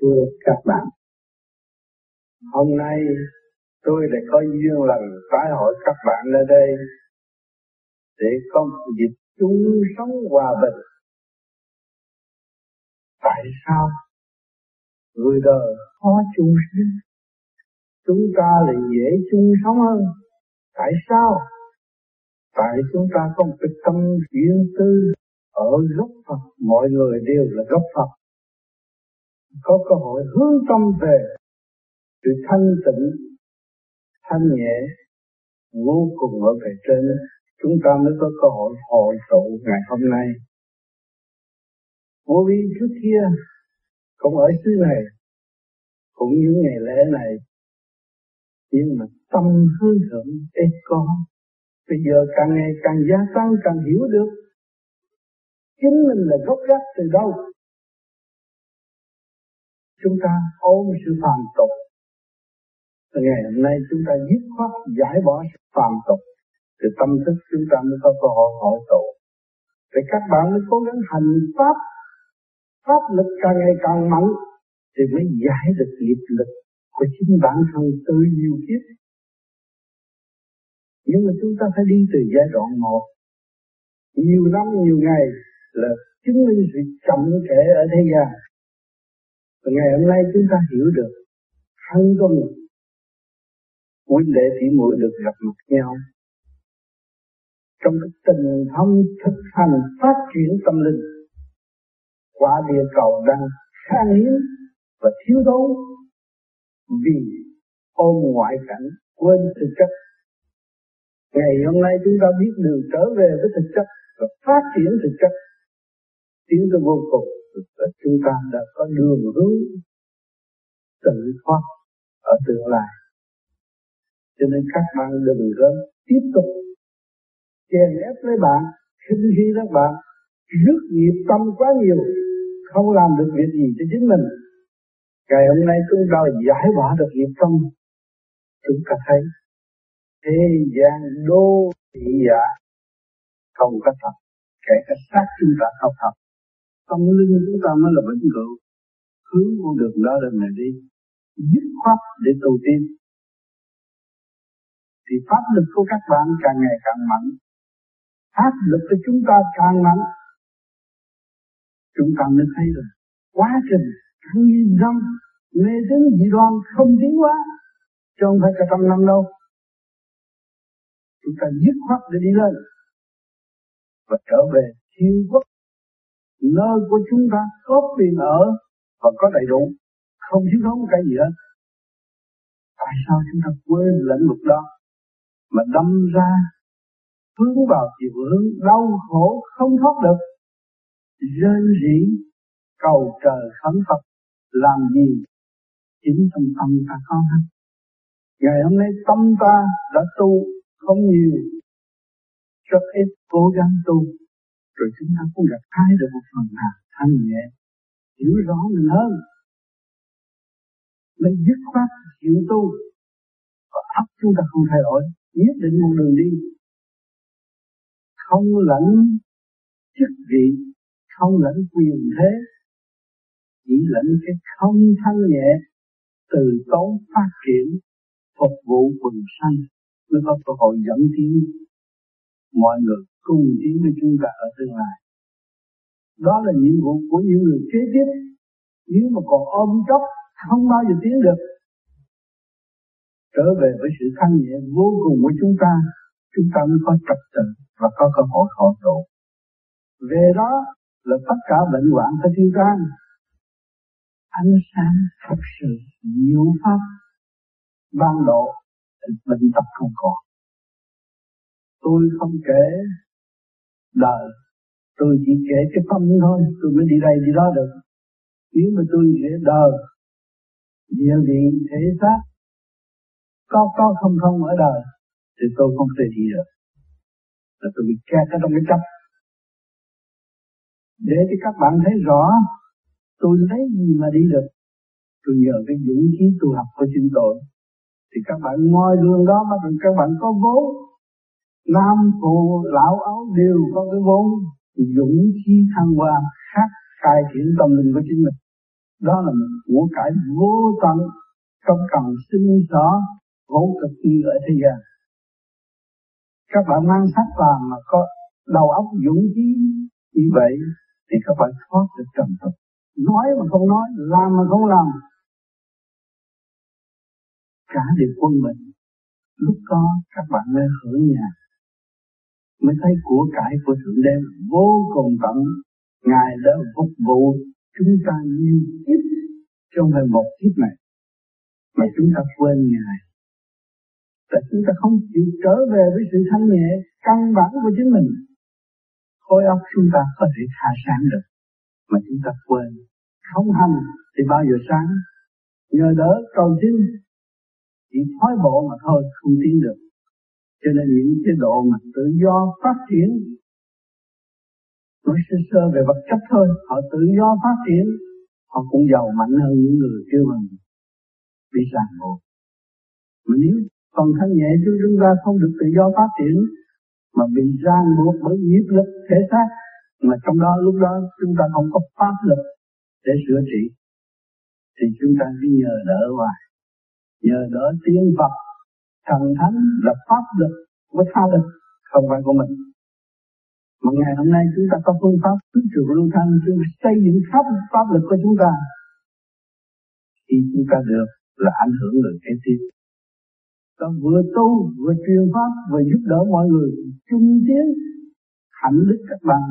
thưa các bạn. Hôm nay tôi lại có duyên lần tái hội các bạn ở đây để có một dịp chung sống hòa bình. Tại sao? Người đời khó chung sống chúng ta lại dễ chung sống hơn. Tại sao? Tại chúng ta có một cái tâm duyên tư ở gốc Phật. Mọi người đều là gốc Phật có cơ hội hướng tâm về sự thanh tịnh, thanh nhẹ, vô cùng ở về trên. Chúng ta mới có cơ hội hội tụ ngày hôm nay. Vô vi trước kia cũng ở xứ này, cũng những ngày lễ này, nhưng mà tâm hướng thượng ít có. Bây giờ càng ngày càng gia tăng, càng hiểu được chính mình là gốc gác từ đâu chúng ta ôm sự phàm tục. Ngày hôm nay chúng ta dứt khoát giải bỏ sự phàm tục. Thì tâm thức chúng ta mới có cơ hội hội tụ. Thì các bạn mới cố gắng hành pháp. Pháp lực càng ngày càng mạnh thì mới giải được nghiệp lực của chính bản thân từ nhiều kiếp. Nhưng mà chúng ta phải đi từ giai đoạn một. Nhiều năm, nhiều ngày là chứng minh sự chậm trễ ở thế gian và ngày hôm nay chúng ta hiểu được thân công huynh đệ tỷ muội được gặp mặt nhau. Trong cái tình thông thực hành phát triển tâm linh, quả địa cầu đang khan hiếm và thiếu thốn vì ôm ngoại cảnh quên thực chất. Ngày hôm nay chúng ta biết đường trở về với thực chất và phát triển thực chất. Tiến tới vô cùng là chúng ta đã có đường hướng tự thoát ở tương lai. Cho nên các bạn đừng có tiếp tục chèn ép lấy bạn, khinh khi các bạn, rước nghiệp tâm quá nhiều, không làm được việc gì cho chính mình. Ngày hôm nay chúng ta giải bỏ được nghiệp tâm, chúng ta thấy thế gian đô thị giả không có thật, kể cả xác chúng ta không thật tâm linh chúng ta mới là vĩnh cửu hướng con đường đó lên này đi. Dứt khoát để tu tiên. Thì pháp lực của các bạn càng ngày càng mạnh. Pháp lực của chúng ta càng mạnh, chúng ta mới thấy được quá trình thăng nhiên dâm mê tín dị đoan không tiến quá chứ không phải cả trăm năm đâu. Chúng ta dứt khoát để đi lên và trở về thiên quốc nơi của chúng ta có tiền ở và có đầy đủ. Không thiếu thốn cái gì hết. Tại sao chúng ta quên lĩnh vực đó? Mà đâm ra hướng vào chiều hướng đau khổ không thoát được. Rên rỉ, cầu trời khấn Phật, làm gì? Chính trong tâm ta có hết. Ngày hôm nay tâm ta đã tu không nhiều, rất ít cố gắng tu rồi chúng ta cũng gặp hai được một phần nào thanh nhẹ. Hiểu rõ mình hơn. Mới dứt khoát chịu tu. Và ấp chúng ta không thay đổi. Nhất định một đường đi. Không lãnh chức vị. Không lãnh quyền thế. Chỉ lãnh cái không thanh nhẹ. Từ tốn phát triển. Phục vụ quần sanh. Mới có cơ hội dẫn tiến mọi người cùng tiến với chúng ta ở tương lai. Đó là nhiệm vụ của những người kế tiếp. Nếu mà còn ôm chấp không bao giờ tiến được. Trở về với sự thanh nhẹ vô cùng của chúng ta chúng ta mới có trật tự và có cơ hội hội tụ. Về đó là tất cả bệnh hoạn phải tiêu tan. Ánh sáng thật sự diệu pháp, ban độ bệnh tật không còn tôi không kể đời. Tôi chỉ kể cái tâm thôi. Tôi mới đi đây đi đó được. Nếu mà tôi kể đời, địa vị thể xác có có không không ở đời, thì tôi không thể đi được. Là tôi bị kẹt ở trong cái chấp. Để cho các bạn thấy rõ, tôi lấy gì mà đi được. Tôi nhờ cái dũng khí tu học của chính tôi. Thì các bạn ngồi đường đó mà các bạn có vốn nam phụ lão áo đều có cái vốn dũng khí thăng hoa khác cải thiện tâm linh của chính mình. Đó là một của cải vô tận, trong cần sinh rõ vô cực gì ở thế gian. Các bạn mang sách vàng mà có đầu óc dũng khí như vậy thì các bạn thoát được trầm tục. Nói mà không nói, làm mà không làm, cả đều quân mình, lúc đó các bạn mới hưởng nhà mới thấy của cải của thượng đế vô cùng tận. Ngài đã phục vụ chúng ta nhiều kiếp trong phải một kiếp này. Mà chúng ta quên ngài. Tại chúng ta không chịu trở về với sự thanh nhẹ, căn bản của chính mình. Khối óc chúng ta có thể thả sáng được, mà chúng ta quên. Không hành thì bao giờ sáng. Nhờ đỡ cầu xin, chỉ thoái bộ mà thôi, không tiến được cho nên những cái độ mà tự do phát triển nói sơ sơ về vật chất thôi. Họ tự do phát triển, họ cũng giàu mạnh hơn những người chưa bằng bị ràng buộc. Mà nếu còn thân nhẹ chứ chúng ta không được tự do phát triển, mà bị ràng buộc bởi nghiệp lực thể xác, mà trong đó lúc đó chúng ta không có pháp lực để sửa trị, thì chúng ta cứ nhờ đỡ hoài. Nhờ đỡ tiếng Phật thần thánh là pháp lực mới tha lực, không phải của mình. Mà ngày hôm nay chúng ta có phương pháp tứ trụ lưu thanh chúng xây dựng pháp pháp lực của chúng ta, thì chúng ta được là ảnh hưởng người kế tiếp ta vừa tu, vừa truyền pháp, vừa giúp đỡ mọi người chung tiến, hạnh đức các bạn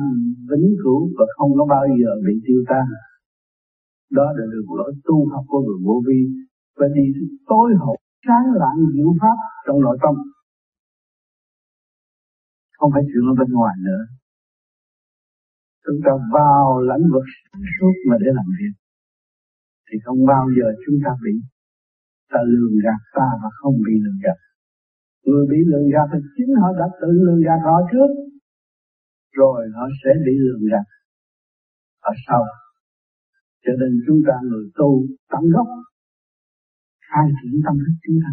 vĩnh cửu và không có bao giờ bị tiêu tan. Đó là đường lối tu học của người vô vi. Và đi tối hậu sáng lạng diệu pháp trong nội tâm. Không phải chuyện ở bên ngoài nữa. Chúng ta vào lãnh vực sáng suốt mà để làm việc. Thì không bao giờ chúng ta bị ta lường gạt ta và không bị lường gạt. Người bị lường gạt thì chính họ đã tự lường gạt họ trước. Rồi họ sẽ bị lường gạt. Ở sau, cho nên chúng ta người tu tận gốc khai triển tâm thức chúng ta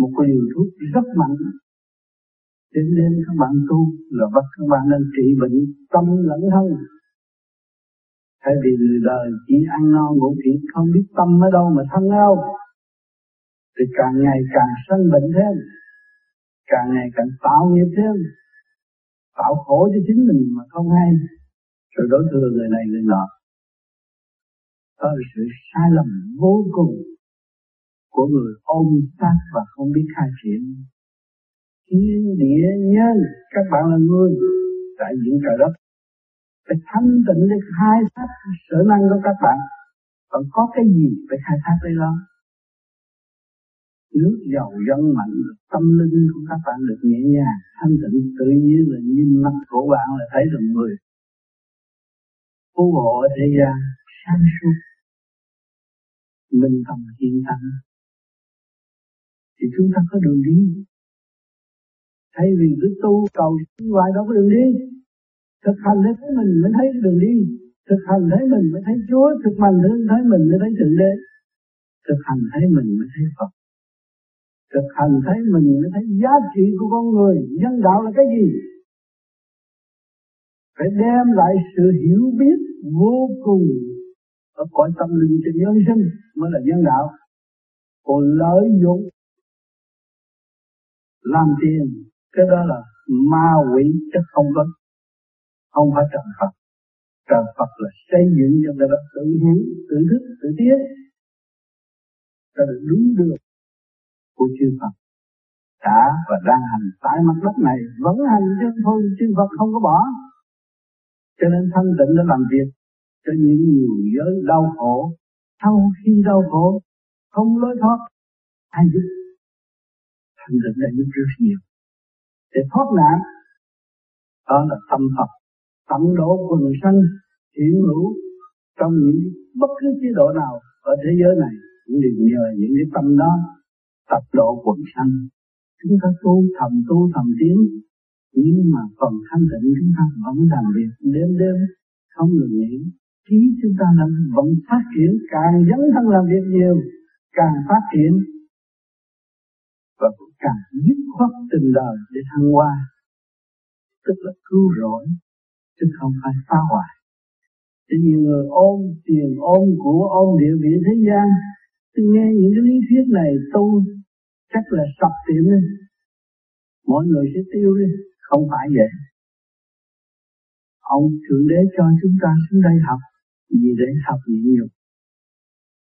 một liều thuốc rất mạnh. Đến đêm các bạn tu là bắt các bạn nên trị bệnh tâm lẫn thân. Thay vì người đời chỉ ăn no ngủ kỹ không biết tâm ở đâu mà thân đâu thì càng ngày càng sanh bệnh thêm. Càng ngày càng tạo nghiệp thêm. Tạo khổ cho chính mình mà không hay. Rồi đối thừa người này người nọ. Đó là sự sai lầm vô cùng của người ôm sát và không biết khai triển. Thiên địa nhân, các bạn là người đại diện trời đất. Phải thanh tịnh để khai thác sở năng của các bạn. Còn có cái gì phải khai thác đây đó? Nước giàu dân mạnh, tâm linh của các bạn được nhẹ nhàng, thanh tịnh. Tự nhiên là nhìn mắt của bạn là thấy được người phú hộ ở thế gian sáng suốt. Minh tâm thiên tâm thì chúng ta có đường đi. Thay vì cứ tu cầu hoài đâu có đường đi. Thực hành lấy mình mới thấy đường đi. Thực hành thấy mình mới thấy Chúa. Thực hành thấy mình mới thấy thượng đế. Thực hành thấy mình mới thấy Phật. Thực hành thấy mình mới thấy giá trị của con người. Nhân đạo là cái gì? Phải đem lại sự hiểu biết vô cùng ở cõi tâm linh trên nhân sinh mới là nhân đạo. Còn lợi dụng làm tiền, cái đó là ma quỷ chứ không có, không phải trần Phật. Trần Phật là xây dựng cho người đó tự hiểu, tự thức, tự tiến. Ta được đúng đường của chư Phật. Đã và đang hành tại mặt đất này, vẫn hành chứ thôi, chư Phật không có bỏ. Cho nên thanh tịnh đã làm việc cho những nhiều giới đau khổ. Sau khi đau khổ, không lối thoát, ai giúp? Thanh tịnh đã giúp rất nhiều. Để thoát nạn, đó là tâm Phật. Tận độ quần sanh hiển hữu trong những bất cứ chế độ nào ở thế giới này, cũng đều nhờ những cái tâm đó tập độ quần sanh. Chúng ta tu thầm tu thầm tiến, nhưng mà phần thanh tịnh chúng ta vẫn làm việc đêm đêm, không ngừng nghỉ. Trí chúng ta là vẫn phát triển, càng dấn thân làm việc nhiều, càng phát triển. Và càng dứt khoát từng đời để thăng hoa tức là cứu rỗi chứ không phải phá hoại Thì nhiều người ôm tiền, ôm của, ôm địa vị thế gian. Tôi nghe những cái lý thuyết này tu chắc là sập tiệm đi. Mọi người sẽ tiêu đi. Không phải vậy. Ông Thượng Đế cho chúng ta xuống đây học. Vì để học nhịn nhục.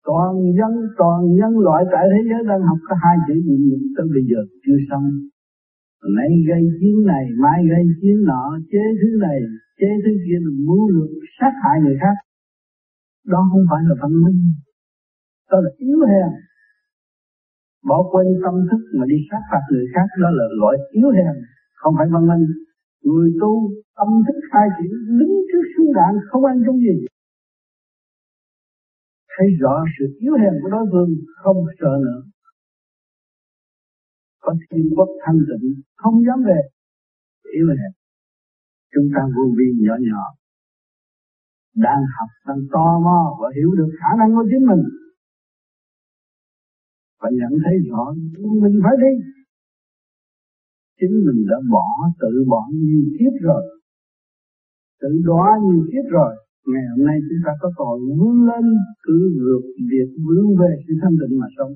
Toàn dân, toàn nhân loại tại thế giới đang học có hai chữ nhịn nhục tới bây giờ chưa xong. Nay gây chiến này, mai gây chiến nọ, chế thứ này, chế thứ kia là mưu lược sát hại người khác. Đó không phải là văn minh. Đó là yếu hèn. Bỏ quên tâm thức mà đi sát phạt người khác đó là loại yếu hèn, không phải văn minh. Người tu tâm thức hai chữ đứng trước súng đạn không ăn trong gì. Thấy rõ sự yếu hèn của đối phương, không sợ nữa. Có thiên quốc thanh tịnh, không dám về. Yếu hèn. Chúng ta vô vi nhỏ nhỏ, đang học đang to mò và hiểu được khả năng của chính mình và nhận thấy rõ mình phải đi chính mình đã bỏ, tự bỏ nhiều kiếp rồi tự đọa nhiều kiếp rồi ngày hôm nay chúng ta có tội vươn lên cứ vượt việc vươn về sự thanh định mà sống.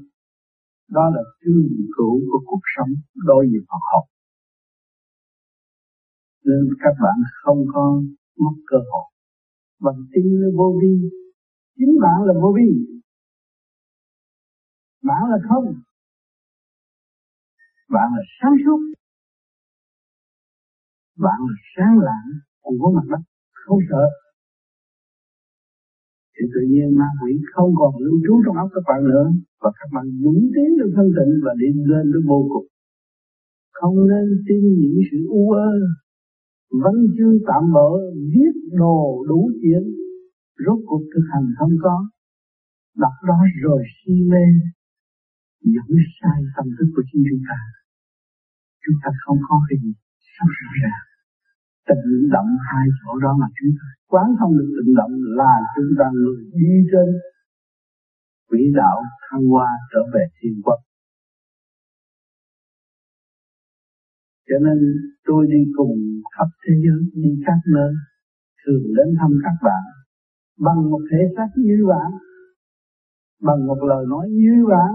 Đó là trường cửu của cuộc sống đối với Phật học. Nên các bạn không có mất cơ hội. Bằng tin vô vi. Chính bạn là vô vi. Bạn là không. Bạn là sáng suốt. Bạn là sáng lạng cùng với mặt đất. Không sợ thì tự nhiên ma quỷ không còn lưu trú trong óc các bạn nữa, và các bạn dũng tiến được thân tịnh và đi lên được vô cùng. Không nên tin những sự u ơ. Văn chương tạm bỡ, viết đồ đủ chuyện, rốt cuộc thực hành không có. Đọc đó rồi si mê dẫn sai tâm thức của chính chúng ta. Chúng ta không có hình gì sắp rõ ràng tịnh động hai chỗ đó mà chúng ta quán không được tịnh động là chúng ta người đi trên quỹ đạo thăng hoa trở về thiên quốc. Cho nên tôi đi cùng khắp thế giới, đi các nơi, thường đến thăm các bạn. Bằng một thể xác như bạn, bằng một lời nói như bạn.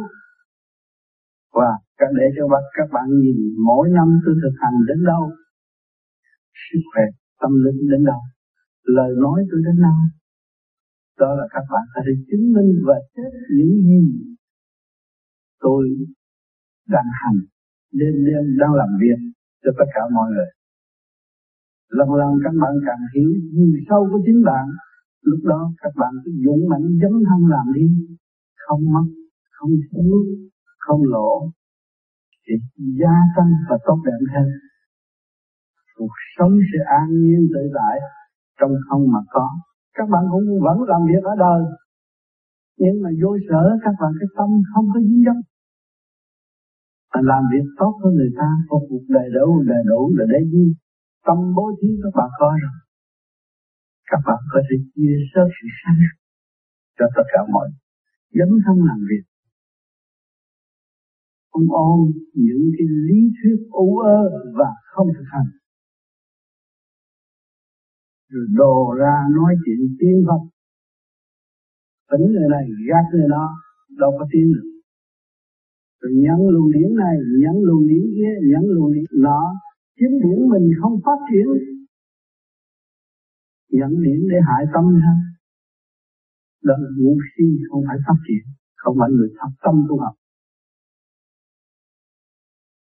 Và để cho các bạn nhìn mỗi năm tôi thực hành đến đâu sức khỏe, tâm linh đến đâu? Lời nói tôi đến đâu đó là các bạn phải chứng minh và chết những gì tôi đang hành đêm đêm đang làm việc cho tất cả mọi người. Lần lần các bạn càng hiểu nhiều sâu của chính bạn, lúc đó các bạn cứ dũng mãnh dấn thân làm đi. Không mất, không thiếu, không lỗ thì gia tăng và tốt đẹp hơn cuộc sống sẽ an nhiên tự tại trong không mà có. Các bạn cũng vẫn làm việc ở đời, nhưng mà vô sở các bạn, cái tâm không có dính dấp. Mà làm việc tốt hơn người ta phục vụ đầy đủ đầy đủ là để gì tâm bố thí các bạn có rồi. Các bạn có thể chia sẻ sự sáng cho tất cả mọi dấn thân làm việc. Không ôm những cái lý thuyết u ơ và không thực hành rồi đồ ra nói chuyện tiên Phật. Tính người này gạt người đó, đâu có tiến được. Rồi nhận luồng điển này nhận luồng điển kia nhận luồng điển nọ. Chính điển mình không phát triển. Nhận điển để hại tâm ha. Đó là ngu si, không phải phát triển. Không phải người thật tâm tu học.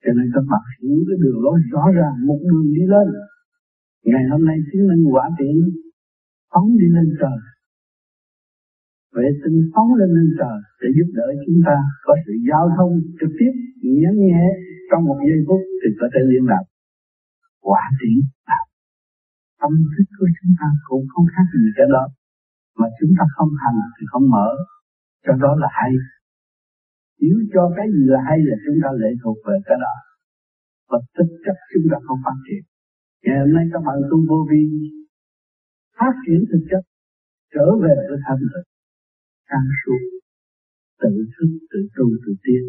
Cho nên các bạn hiểu cái đường lối rõ ràng, một đường đi lên ngày hôm nay chứng minh quả tiện phóng đi lên trời. Vệ tinh phóng lên lên trời để giúp đỡ chúng ta có sự giao thông trực tiếp nhẹ nhẹ trong một giây phút thì có thể liên lạc. Quả tiện tâm thức của chúng ta cũng không khác gì cái đó. Mà chúng ta không hành thì không mở. Cho đó là hay. Nếu cho cái gì là hay là chúng ta lệ thuộc về cái đó. Và tất chất chúng ta không phát triển ngày hôm nay các bạn tu vô vi, phát triển thực chất, trở về với thanh tịnh, sáng suốt, tự thức, tự tu, tự tiến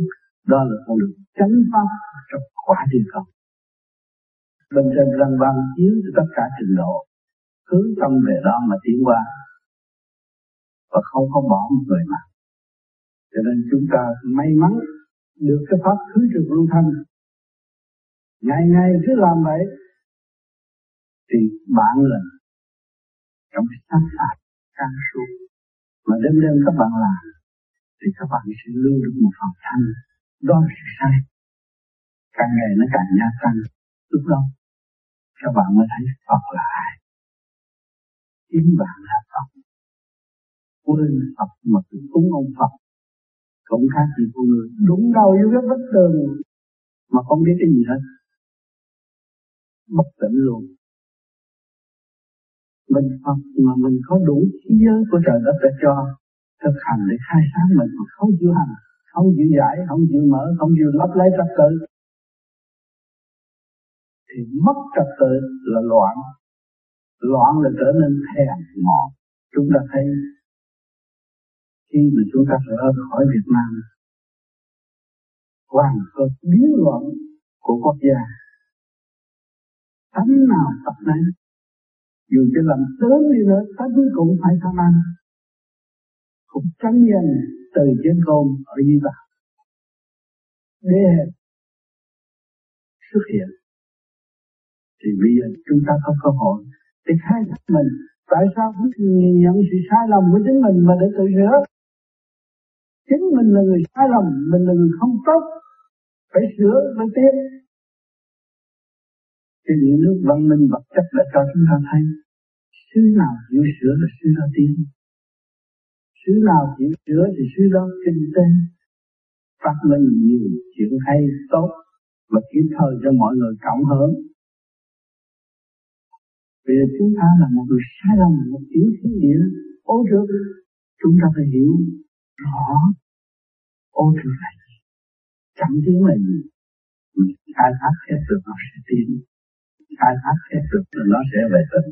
đó là con đường chánh pháp trong khoa địa cầu bên trên răng băng chiếu cho tất cả trình độ hướng tâm về đó mà tiến qua, và không có bỏ một người mà. Cho nên chúng ta may mắn được cái pháp thứ trực lưu thanh. Ngày ngày cứ làm vậy thì bạn là trong cái sát phạt can suốt mà đêm đêm các bạn làm, thì các bạn sẽ lưu được một phần thanh đó là sự sai. Càng ngày nó càng gia tăng. Lúc đó, các bạn mới thấy Phật là ai. Chính bạn là Phật. Quên Phật mà cứ cúng ông Phật. Cũng khác gì con người. Đúng đầu vô cái bất tường. Mà không biết cái gì hết. Bất tỉnh luôn mình Phật mà mình có đủ trí giới của trời đất đã cho thực hành để khai sáng mình. Mà không chịu hành, không chịu giải, không chịu mở, không chịu lấp lấy trật tự, thì mất trật tự là loạn. Loạn là trở nên thèm mòn chúng ta thấy khi mà chúng ta rời khỏi Việt Nam hoàn toàn biến loạn của quốc gia. Tánh nào tập nấy dù cho làm tướng đi nữa tánh cũng phải tham ăn. Cũng tránh nhân từ trên không ở dưới ta. Để xuất hiện. Thì bây giờ chúng ta có cơ hội để khai thác mình. Tại sao không nhìn nhận sự sai lầm của chính mình mà để tự sửa chính mình là người sai lầm, mình là người không tốt. Phải sửa phải tiếp cái những nước văn minh vật chất đã cho chúng ta thấy. Xứ nào chịu sửa là xứ đó tiến xứ nào chịu sửa thì xứ đó kinh tế phát minh nhiều chuyện hay, tốt và kịp thời cho mọi người cộng hưởng. Vì chúng ta là một người sai lầm, một tiểu thiên địa ô trước chúng ta phải hiểu rõ ô trước là gì Chẳng tiếng là gì mình khai thác hết được nó sẽ tiến khai thác hết sức rồi nó sẽ về tỉnh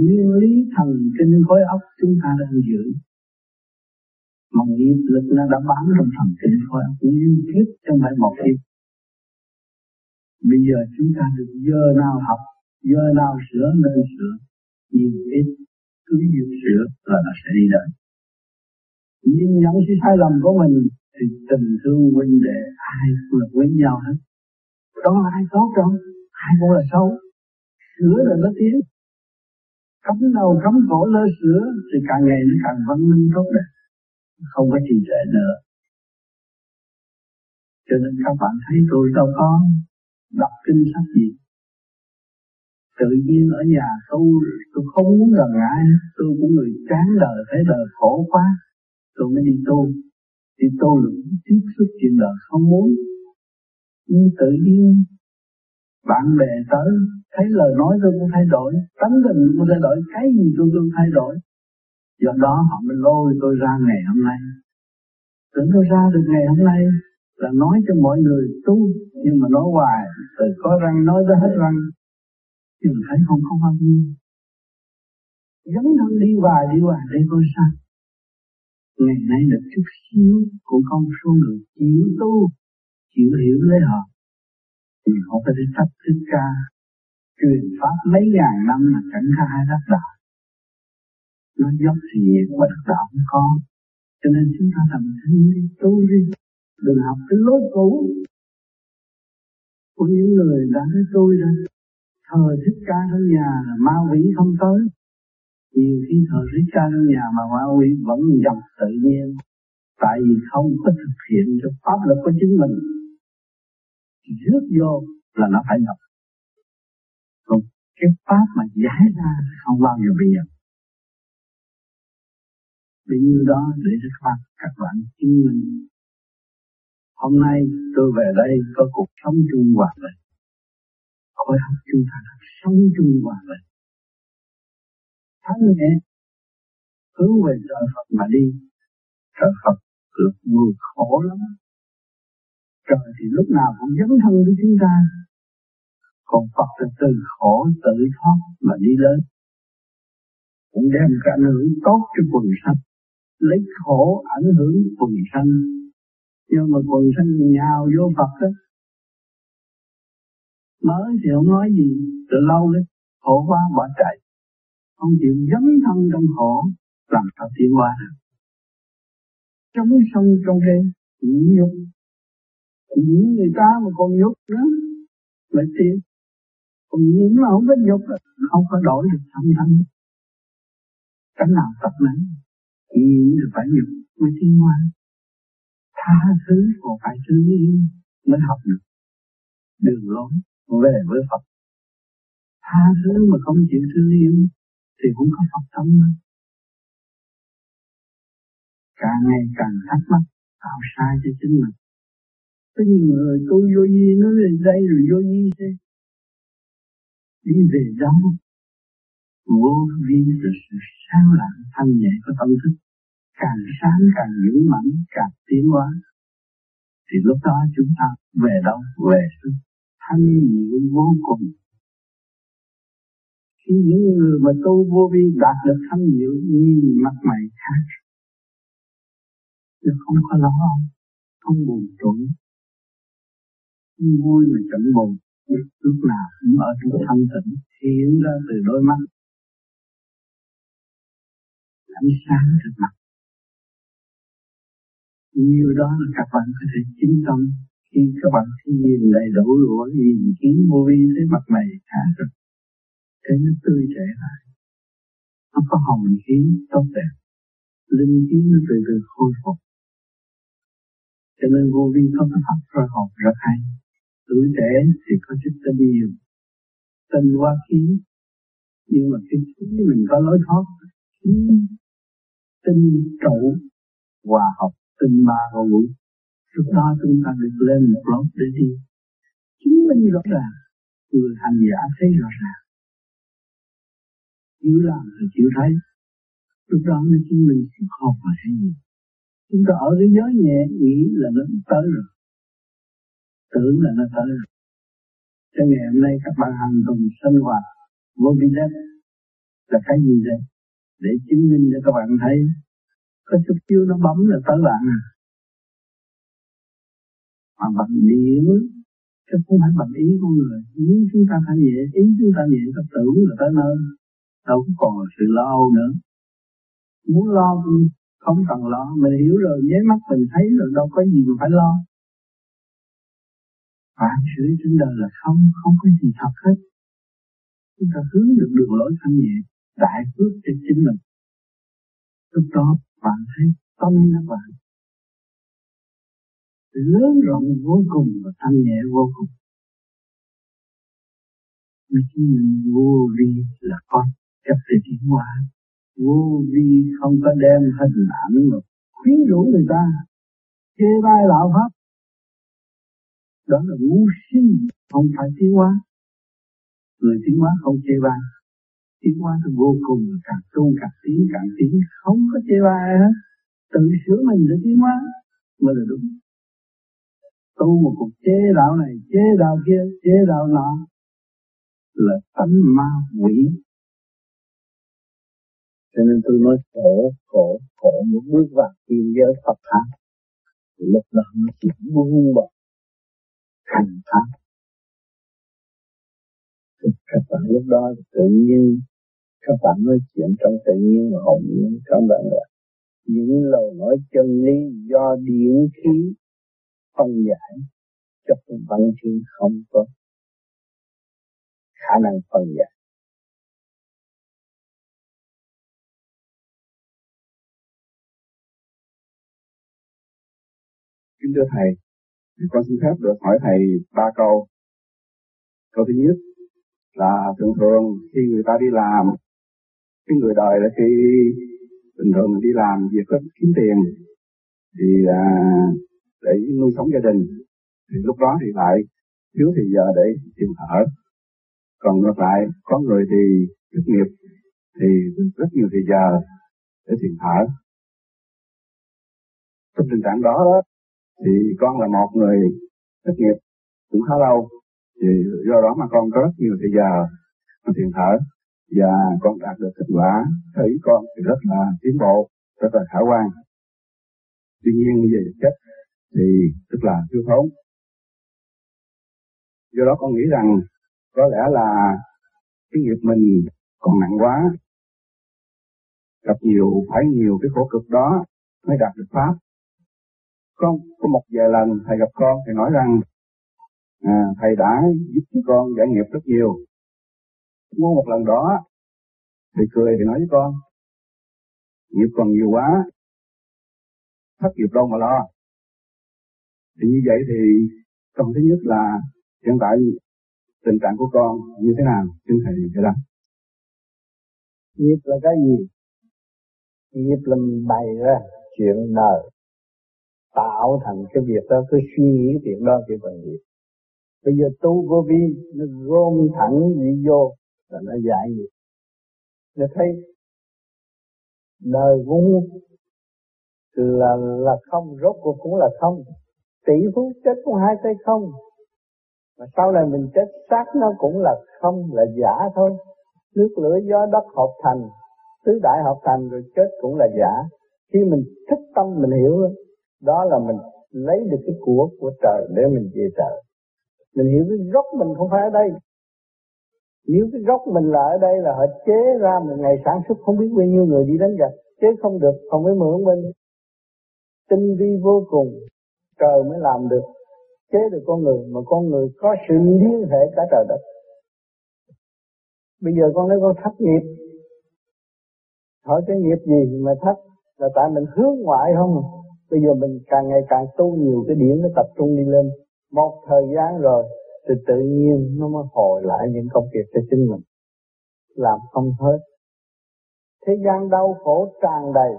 nguyên lý thần kinh khối óc chúng ta đang giữ. Mà nghiệp lực nó đã bám trong thần kinh khối óc, nguyên kiếp trong phải một kiếp bây giờ chúng ta được giờ nào học, giờ nào sửa nên sửa, nhiều ít, cứ nhiều sửa là nó sẽ đi đến. Nhìn nhận sự sai lầm của mình thì tình thương huynh đệ ai cũng là quý nhau hết. Đó là ai tốt đâu ai cũng là xấu. Sửa là nó tiến. Cấm đầu cấm cổ lơ sửa, thì càng ngày nó càng văn minh tốt đẹp. Không có trì trệ nữa. Cho nên các bạn thấy tôi đâu có đọc kinh sách gì. Tự nhiên ở nhà tu tôi không muốn gần ai tôi cũng người chán đời thấy đời khổ quá. Tôi mới đi tu. Đi tu là tiếp xúc chuyện đời, không muốn. Nhưng tự nhiên bạn bè tới, thấy lời nói tôi cũng thay đổi, tấm tình cũng thay đổi, cái gì tôi cũng thay đổi. Do đó họ mới lôi tôi ra ngày hôm nay. Tưởng tôi ra được ngày hôm nay là nói cho mọi người tu, nhưng mà nói hoài, từ có răng nói tới hết răng. Nhưng thấy không không bao nhiêu. Dấn thân đi hoài đi hoài đây coi sao. Ngày nay được chút xíu cũng không số người chịu tu, chịu hiểu lấy họ thì họ phải đi thách thức ca, truyền pháp mấy ngàn năm là chẳng ra hai đắc đạo. Nó dốc thì nhiệt và đắc đạo mới có cho nên chúng ta thành thân đi tu đi đừng học cái lối cũ. Của những người đã nói tôi ra thờ thích ca trong nhà là ma quỷ không tới. Nhiều khi thờ thích ca trong nhà mà ma quỷ vẫn dập tự nhiên. Tại vì không có thực hiện được pháp lực của chính mình rước vô là nó phải nhập còn cái pháp mà giải ra không bao giờ bị nhập Vì như đó để cho các bạn, các bạn chứng minh. Hôm nay tôi về đây có cuộc sống chung hòa bình. Khối học chúng ta là sống chung hòa bình. Thanh nhẹ hướng về trời Phật mà đi. Trời Phật được người khổ lắm trời thì lúc nào cũng dấn thân với chúng ta. Còn Phật là từ khổ tự thoát mà đi lên cũng đem cả ảnh hưởng tốt cho quần sanh, lấy khổ ảnh hưởng quần sanh. Nhưng mà quần sanh nhào vô Phật đó mới thì không nói gì từ lâu đấy khổ quá bỏ chạy. Không chịu dấn thân trong khổ, làm sao tiến hóa được? Chống sông trong đây nhục những người ta mà còn nhục nữa vậy thì còn những mà không có nhục không có đổi được thâm thanh cái nào tập nấy Nhìn thì phải nhục mới tiến hóa. Tha thứ còn phải thương yêu mới học được. Đường lối về với Phật. Tha thứ mà không chịu thương yêu thì cũng có Phật tâm đâu càng ngày càng thắc mắc tạo sai cho chính mình có nhiều người tu vô vi nó lên đây rồi vô vi thế đi về đâu vô vi là sự sáng lặng thanh nhẹ của tâm thức càng sáng càng vững mạnh càng tiến hóa thì lúc đó chúng ta về đâu về sự thanh nhẹ vô cùng khi những người mà tu vô vi đạt được thanh nhẹ nhìn mặt mày khác chứ không có lo không buồn tủi vui mà chẳng buồn lúc nào cũng ở trong thanh tịnh, hiện ra từ đôi mắt. Ánh sáng trước mặt. Nhiều đó là các bạn có thể chính tâm khi các bạn nhìn đầy đủ rồi nhìn kiến vô vi thấy mặt mày khá rồi thấy nó tươi trẻ lại. Nó có hồng khí, tốt đẹp. Linh khí nó từ từ khôi phục. Cho nên vô vi có cái pháp soi hồn rất hay tuổi trẻ thì có chút tinh nhiều tinh quá khí. Nhưng mà cái khí mình có lối thoát, khí tinh trụ, hòa hợp, tinh ba và ngũ. Lúc đó chúng ta được lên một lớp để đi. Chứng minh rõ ràng, người hành giả thấy rõ ràng. Chịu làm thì chịu thấy. Lúc đó mới chứng minh sự không phải hay gì chúng ta ở cái giới nhẹ, nghĩ là nó tới rồi tưởng là nó tới rồi. Cho ngày hôm nay các bạn hành cùng sinh hoạt vô vi đất là cái gì đây? Để chứng minh cho các bạn thấy, có chút chiêu nó bấm là tới bạn à. Mà bằng điểm chứ không phải bằng ý con người. Nếu chúng ta thanh nhẹ, ý chúng ta nhẹ, ta tưởng là tới nơi. Đâu có còn sự lo âu nữa. Muốn lo không cần lo, mình hiểu rồi, nháy mắt mình thấy rồi đâu có gì mà phải lo. Vạn sự trên đời là không, không có gì thật hết. Chúng ta hướng được đường lối thanh nhẹ, đại phước cho chính mình. Lúc đó bạn thấy tâm các bạn lớn rộng vô cùng và thanh nhẹ vô cùng. Vì chính mình vô vi là con chấp để tiến hóa. Vô vi không có đem hình ảnh mà khuyến rũ người ta, chê bai đạo pháp đó là ngu si không phải tiến hóa. Người tiến hóa không chê ba, tiến hóa là vô cùng càng tu càng tiến càng tiến không có chê ba hết. Tự sửa mình để tiến hóa mới là đúng. Tu một cuộc chế đạo này chế đạo kia chế đạo nọ là tánh ma quỷ. Cho nên tôi nói khổ khổ khổ muốn bước vào tiên giới Phật pháp. Lúc đó nó chỉ buông bỏ thành pháp các bạn lúc đó tự nhiên, các bạn nói chuyện trong tự nhiên và hồn nhiên, các bạn là những lời nói chân lý do điển khí không giải cho văn thiên không có khả năng phân giải. Kính thưa thầy con xin phép được hỏi thầy ba câu. Câu thứ nhất là thường thường khi người ta đi làm, cái người đời là khi bình thường mình đi làm việc có kiếm tiền thì à, để nuôi sống gia đình thì lúc đó thì lại thiếu thì giờ để tìm ở còn ngược lại có người thì thất nghiệp thì rất nhiều thì giờ để tìm ở trong tình trạng đó, đó thì con là một người thất nghiệp cũng khá lâu. Thì do đó mà con có rất nhiều thời giờ mà thiền thở. Và con đạt được kết quả thấy con thì rất là tiến bộ, rất là khả quan. Tuy nhiên về chất thì tức là thiếu thốn. Do đó con nghĩ rằng có lẽ là cái nghiệp mình còn nặng quá. Gặp nhiều, phải nhiều cái khổ cực đó mới đạt được pháp con có một vài lần thầy gặp con thầy nói rằng à, thầy đã giúp cho con giải nghiệp rất nhiều. Muốn một lần đó thầy cười thì nói với con nghiệp còn nhiều quá thất nghiệp đâu mà lo. Thì như vậy thì con thứ nhất là hiện tại tình trạng của con như thế nào xin thầy cho đáp. Nghiệp là cái gì? Nghiệp là mình bày ra chuyện đời tạo thành cái việc đó cứ suy nghĩ chuyện đó thì bằng nghiệp bây giờ tu vô vi, nó gom thẳng gì vô là nó giải nghiệp. Nó thấy, đời vốn là là không, rốt cuộc cũng là không. Tỷ phú chết cũng hai tay không. Mà sau này mình chết xác nó cũng là không, là giả thôi. Nước lửa gió đất hợp thành, tứ đại hợp thành rồi chết cũng là giả. Khi mình thích tâm mình hiểu đó là mình lấy được cái của của trời để mình về trời. Mình hiểu cái gốc mình không phải ở đây. Nếu cái gốc mình là ở đây là họ chế ra một ngày sản xuất không biết bao nhiêu người đi đánh giặc chế không được, không phải mượn bên tinh vi vô cùng, trời mới làm được. Chế được con người, mà con người có sự liên hệ cả trời đất. Bây giờ con nói con thất nghiệp. Hỏi cái nghiệp gì mà thất? Là tại mình hướng ngoại không? Bây giờ mình càng ngày càng tu nhiều, cái điển nó tập trung đi lên. Một thời gian rồi, thì tự nhiên nó mới hồi lại những công việc cho chính mình. Làm không hết. Thế gian đau khổ tràn đầy.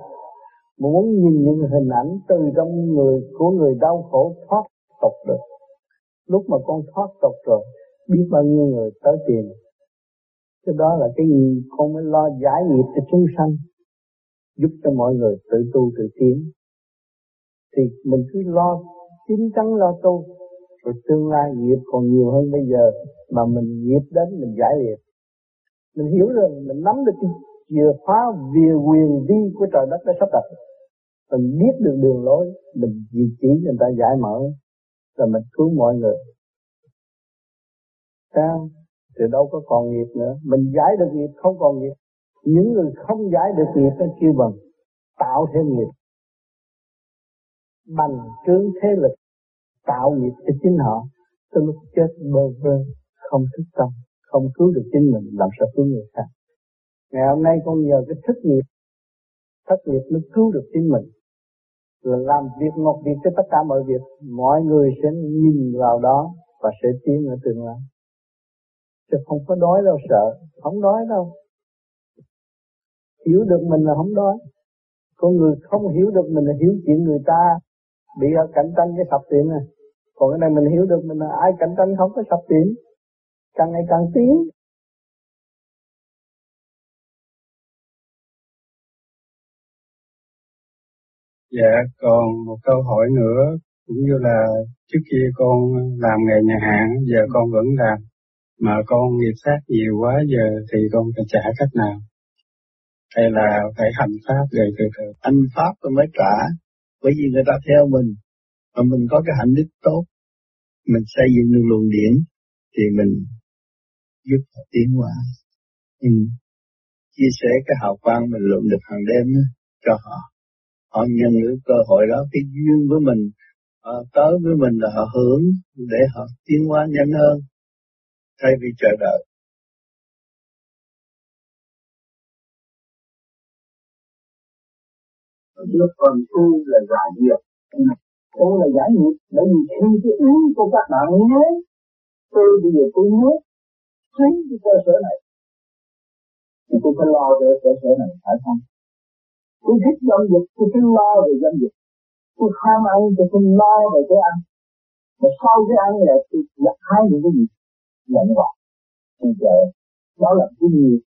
Muốn nhìn những hình ảnh từ trong người, của người đau khổ thoát tục được. Lúc mà con thoát tục rồi, biết bao nhiêu người tới tìm. Cái đó là cái gì? Con mới lo giải nghiệp cho chúng sanh, giúp cho mọi người tự tu tự tiến thì mình cứ lo chín chắn lo tu. Rồi tương lai nghiệp còn nhiều hơn bây giờ mà mình nghiệp đến mình giải liệt mình hiểu rằng mình nắm được cái chìa khóa về quyền vi của trời đất đã sắp đặt. Mình biết được đường lối mình vị trí, người ta giải mở rồi mình cứu mọi người. Sao thì đâu có còn nghiệp nữa? Mình giải được nghiệp không còn nghiệp. Những người không giải được nghiệp nó kêu bằng tạo thêm nghiệp bành trướng thế lực, tạo nghiệp cho chính họ. Tới lúc chết, bơ vơ, không thức tâm, không cứu được chính mình, làm sao cứu người khác. Ngày hôm nay con nhờ cái thức nghiệp, thất nghiệp mới cứu được chính mình. Là làm việc một việc cho tất cả mọi việc, mọi người sẽ nhìn vào đó và sẽ tiến ở tương lai. Chứ không có đói đâu, sợ, không đói đâu. Hiểu được mình là không đói. Con người không hiểu được mình là hiểu chuyện người ta bị ở cạnh tranh cái sập tiệm này còn cái này mình hiểu được mình là ai cạnh tranh không có sập tiệm càng ngày càng tiến Dạ, còn một câu hỏi nữa, cũng như là trước kia con làm nghề nhà hàng, giờ con vẫn làm, mà con nghiệp sát nhiều quá giờ thì con phải trả cách nào? Hay là phải hành pháp rồi từ từ? Hành pháp rồi mới trả, bởi vì người ta theo mình, mà mình có cái hạnh đức tốt, mình xây dựng được luồng điển, thì mình giúp họ tiến hóa. mình Chia sẻ cái hào quang mình lượm được hàng đêm cho họ. Họ nhận được cơ hội đó cái duyên với mình họ tới với mình là họ hưởng để họ tiến hóa nhanh hơn. Thay vì chờ đợi. Đứa con tu là giải nghiệp. Tu là giải nghiệp. Bởi vì khi cái ý của các bạn nhớ Tôi bây giờ tôi nhớ chính cái cơ sở này. Thì tôi phải lo về cơ sở này, phải không? Tôi thích dâm dục tôi phải lo về dâm dục tôi ham ăn, tôi phải lo về cái ăn. Mà sau cái ăn là tôi gặt hái những cái gì? Nhận vào thì giờ, đó là cái nghiệp.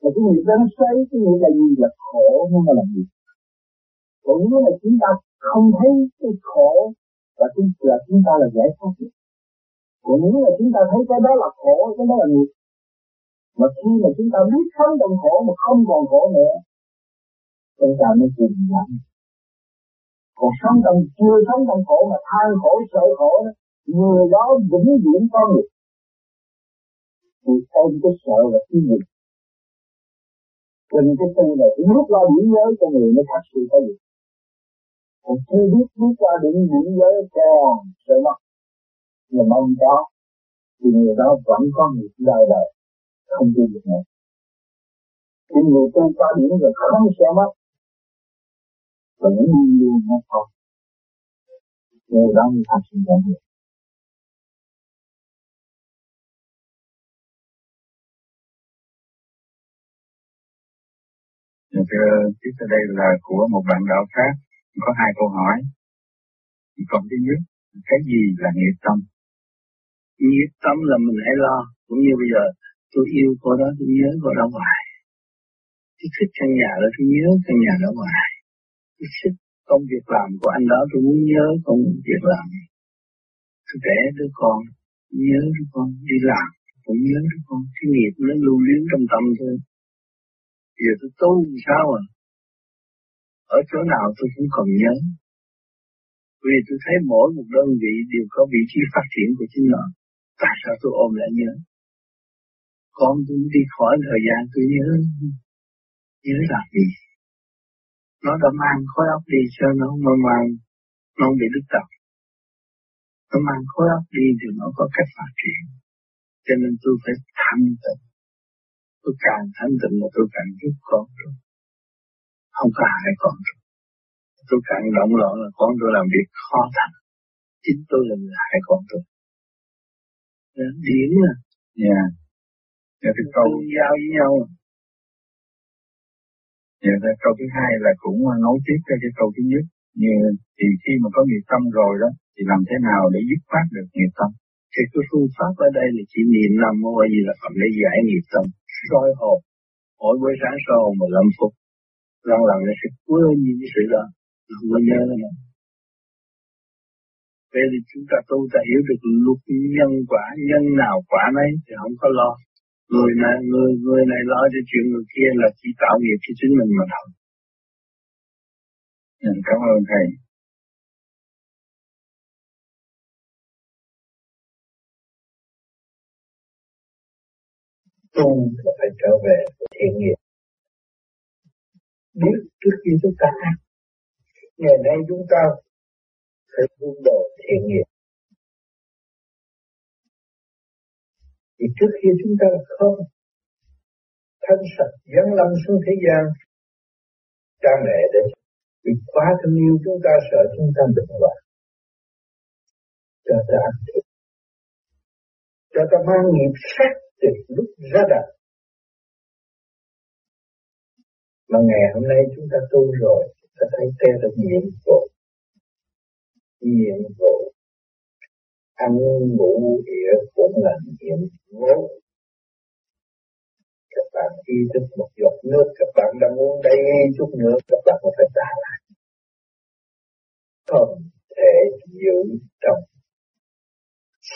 Mà cái nghiệp đó nó xoay, cái nghiệp là gì? Là khổ, không là gì còn nếu mà chúng ta không thấy cái khổ và chúng là chúng ta là giải thoát được còn nếu mà chúng ta thấy cái đó là khổ, cái đó là nghiệp mà khi mà chúng ta biết sống trong khổ mà không còn khổ nữa, chúng ta mới tìm nhận còn sống trong, chưa sống trong khổ mà than khổ, sợ khổ đó, người đó vĩnh viễn có nghiệp thì ôm cái sợ là cái gì? Trình cái tư này cũng rút ra điểm giới cho người mới thật sự có nghiệp còn chưa biết bước qua định điểm giới còn sợ mất. là mong đó thì người đó vẫn có nghiệp đời đời không đi được nữa. Thì người tu qua điểm rồi không sợ mất. Và những nguyên nhiên nó thôi. Người đó mới thật sự có được Thưa, tiếp theo đây là của một bạn đạo khác, có hai câu hỏi. còn thứ nhất, cái gì là nghiệp tâm? Nghiệp tâm là mình hãy lo, cũng như bây giờ tôi yêu cô đó, tôi nhớ cô đó hoài. Tôi thích căn nhà đó, tôi nhớ căn nhà đó hoài. Tôi thích công việc làm của anh đó, tôi muốn nhớ công việc làm. Tôi để đứa con, nhớ đứa con, đi làm, cũng nhớ đứa con. Cái nghiệp nó lưu luyến trong tâm thôi giờ tôi tu sao à ở chỗ nào tôi cũng còn nhớ. Vì tôi thấy mỗi một đơn vị đều có vị trí phát triển của chính nó. Tại sao tôi ôm lại nhớ? Con tôi đi khỏi thời gian tôi nhớ. Nhớ làm gì? Nó đã mang khối óc đi cho nó mà mang, nó không bị đứt tập nó mang khối óc đi thì nó có cách phát triển. Cho nên tôi phải thanh tịnh. Tôi càng thanh tịnh là tôi càng giúp con tôi không có hại con tôi tôi càng động loạn là con tôi làm việc khó thành chính tôi là người hại con tôi. Điển à. Dạ. Dạ cái câu giao với nhau. Dạ cái câu thứ hai là cũng nối tiếp cho cái câu thứ nhất. Như thì khi mà có nghiệp tâm rồi đó thì làm thế nào để dứt phát được nghiệp tâm? Thì cái phương pháp ở đây là chỉ niệm năm mô gì là phẩm để giải nghiệp tâm. Soi hồn. Mỗi buổi sáng soi hồn 15 phút lần lần nó sẽ quên những cái sự đó không có nhớ nữa thế thì chúng ta tu ta hiểu được luật nhân quả, nhân nào quả nấy thì không có lo. Người này, người, người này lo cho chuyện người kia là chỉ tạo nghiệp cho chính mình mà thôi. Dạ, cảm ơn Thầy. tu là phải trở về với thiện nghiệp biết trước khi chúng ta ăn. Ngày nay chúng ta phải buông đồ thiện nghiệp thì trước khi chúng ta không thanh sạch dấn lâm xuống thế gian, cha mẹ để vì quá thương yêu chúng ta, sợ chúng ta bệnh hoạn cho ta ăn thịt. Cho ta mang nghiệp sát từ lúc ra đời. Mà ngày hôm nay chúng ta tu rồi, chúng ta thấy theo được nhiệm vụ. Nhiệm vụ ăn ngủ địa cũng là nhiệm vụ. Các bạn đi thức một giọt nước, các bạn đang uống đây chút nữa, các bạn có phải trả lại. Không thể giữ trong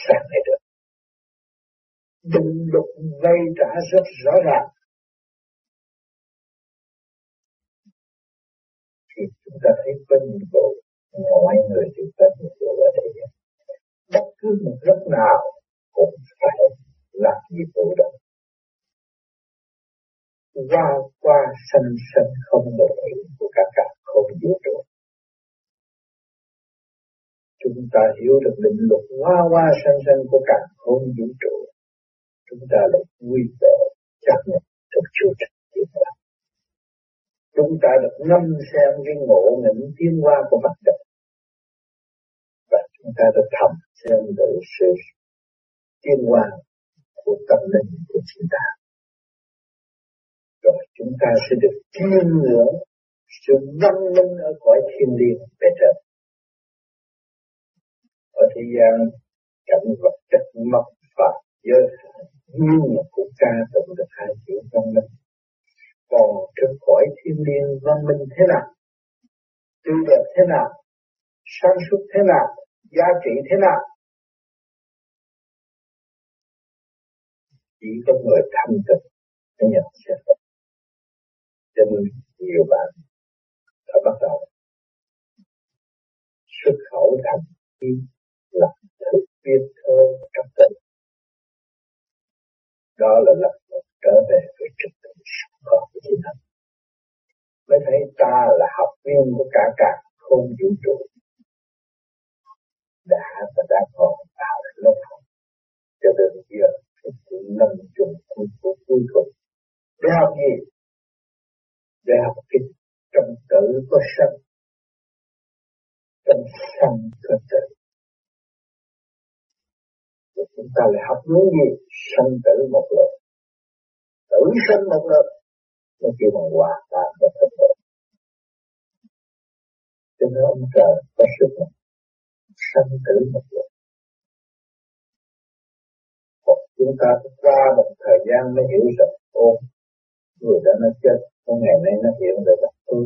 sáng này được Đừng lục vây trả rất rõ ràng chúng ta thấy nhiệm vụ mọi người chúng ta nhiệm vụ ở đây bất cứ một lúc nào cũng phải làm nhiệm vụ đó. Qua qua sanh sanh không đổi của các cả không vũ trụ chúng ta hiểu được định luật hoa hoa sanh sanh của cả không vũ trụ chúng ta lại quy vẻ chấp nhận trong chúa trạch tiến hóa. Chúng ta được ngâm xem cái ngộ nghĩnh tiến hóa của mặt đất. Và chúng ta được thầm xem được sự tiến hóa của tâm linh của chúng ta. Rồi chúng ta sẽ được chiêm ngưỡng sự văn minh ở cõi thiên liên về trời Ở thế gian, cảnh vật chất mập phạm, giới hạn, nhưng mà cũng ca tụng được hai chữ văn minh. Còn trên cõi thiên liên văn minh thế nào? Tươi đẹp thế nào? Sáng suốt thế nào? Giá trị thế nào? Chỉ có người thanh tịnh mới nhận xét được. Cho nên nhiều bạn đã bắt đầu xuất khẩu thành kim là thức viên thơ trong tình đó là lập trở về với trực còn cái gì hết. Mới thấy ta là học viên của cả cả không vũ trụ. Đã và đã còn tạo ra lớp học. Cho đến giờ sự nâng chung cuối của cuối cùng. Để học gì? Để học cái trong tử có sanh trong sanh có tử. Chúng ta lại học những gì? Sanh tử một lần tử sinh một lượt nó kêu bằng hòa tan và thật độ cho nên ông trời có sức mạnh. Sanh tử một lượt Còn chúng ta qua một thời gian mới hiểu rằng ô người đã nó chết một ngày nay nó hiện được là ừ,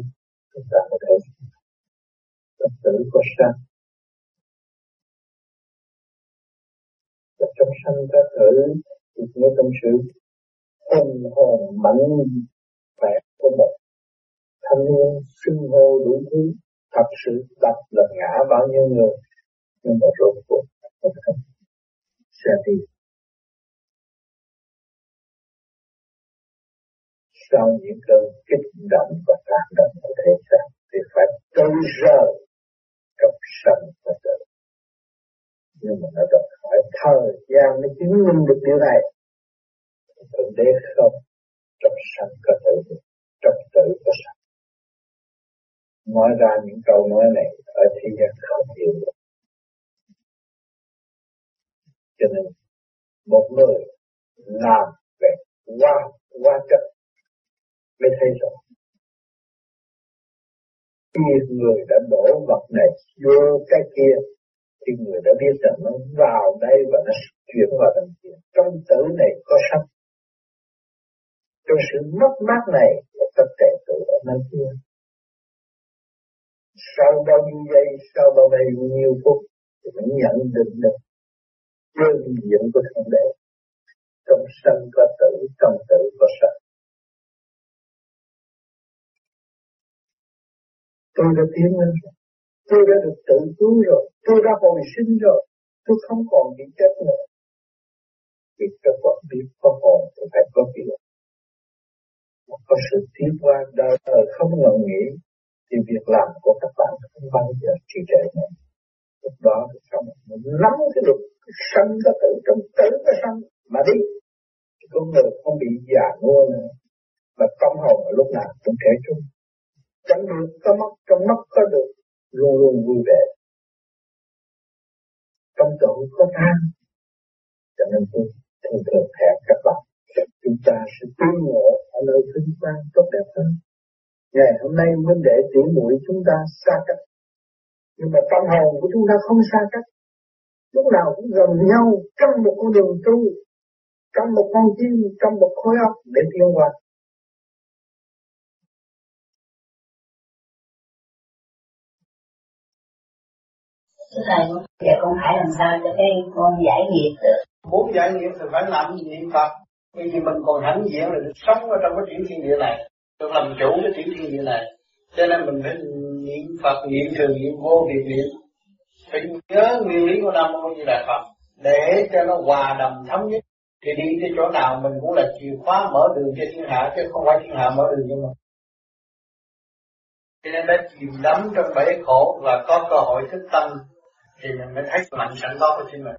chúng ta có thể tập tử có sanh và trong sanh ta thử thì nghĩa tâm sự tâm hồn mạnh khỏe của một thanh niên xưng hô đủ thứ, thật sự đập là ngã bao nhiêu người. Nhưng mà rốt cuộc, không thể sẽ đi. Sau những cơn kích động và tác động của thế gian, thì phải trôi rời trong sân và tử nhưng mà nó đòi hỏi thời gian mới chứng minh được điều này thượng đế không? Trong sạch có tử trong tử có sạch nói ra những câu nói này ở thế gian không hiểu được. Cho nên, một người làm về qua qua chất mới thấy rõ. Khi người đã đổ vật này vô cái kia, thì người đã biết rằng nó vào đây và nó chuyển vào đằng kia trong tử này có sắc trong sự mất mát này là tất cả tự ở nơi kia. Sau bao nhiêu giây, sau bao nhiêu phút, thì mới nhận định được đơn diện của thượng đế. Trong sân có tử, trong tử có sân tôi đã tiến lên rồi. Tôi đã được tự cứu rồi. Tôi đã hồi sinh rồi. Tôi không còn bị chết nữa. Vì các bạn biết có hồn thì phải có việc có sự tiến qua đời đời không ngừng nghỉ thì việc làm của các bạn không bao giờ trì trệ nữa. Lúc đó thì xong mình nắm cái luật săn cái tự trong tử cái sân mà đi. Thì con người không bị già nua nữa, mà tâm hồn ở lúc nào cũng trẻ trung. Chẳng được có mất, trong mắt có được, luôn luôn vui vẻ. Trong tội có than cho nên tôi thường thường hẹn các bạn chúng ta sẽ tương ngộ ở nơi vinh quang tốt đẹp hơn ngày hôm nay vấn đề tiểu mũi chúng ta xa cách nhưng mà tâm hồn của chúng ta không xa cách lúc nào cũng gần nhau trong một con đường tu trong một con tim trong một khối óc để tiến hóa Thưa Thầy, giờ con phải làm sao cho cái con giải nghiệp được? Muốn giải nghiệp thì phải làm niệm Phật. Vì thì mình còn hãnh diện là sống ở trong cái chuyển thiên địa này. Được làm chủ cái chuyển thiên địa này. Cho nên mình phải niệm Phật, niệm thường, niệm vô niệm niệm. Phải nhớ nguyên lý của Nam Mô Di Đà Phật. Để cho nó hòa đồng thống nhất. Thì đi tới chỗ nào mình cũng là chìa khóa mở đường cho thiên hạ, chứ không phải thiên hạ mở đường cho mình cho nên đã chìm đắm trong bể khổ và có cơ hội thức tâm thì mình mới thấy mạnh sẵn có của chính mình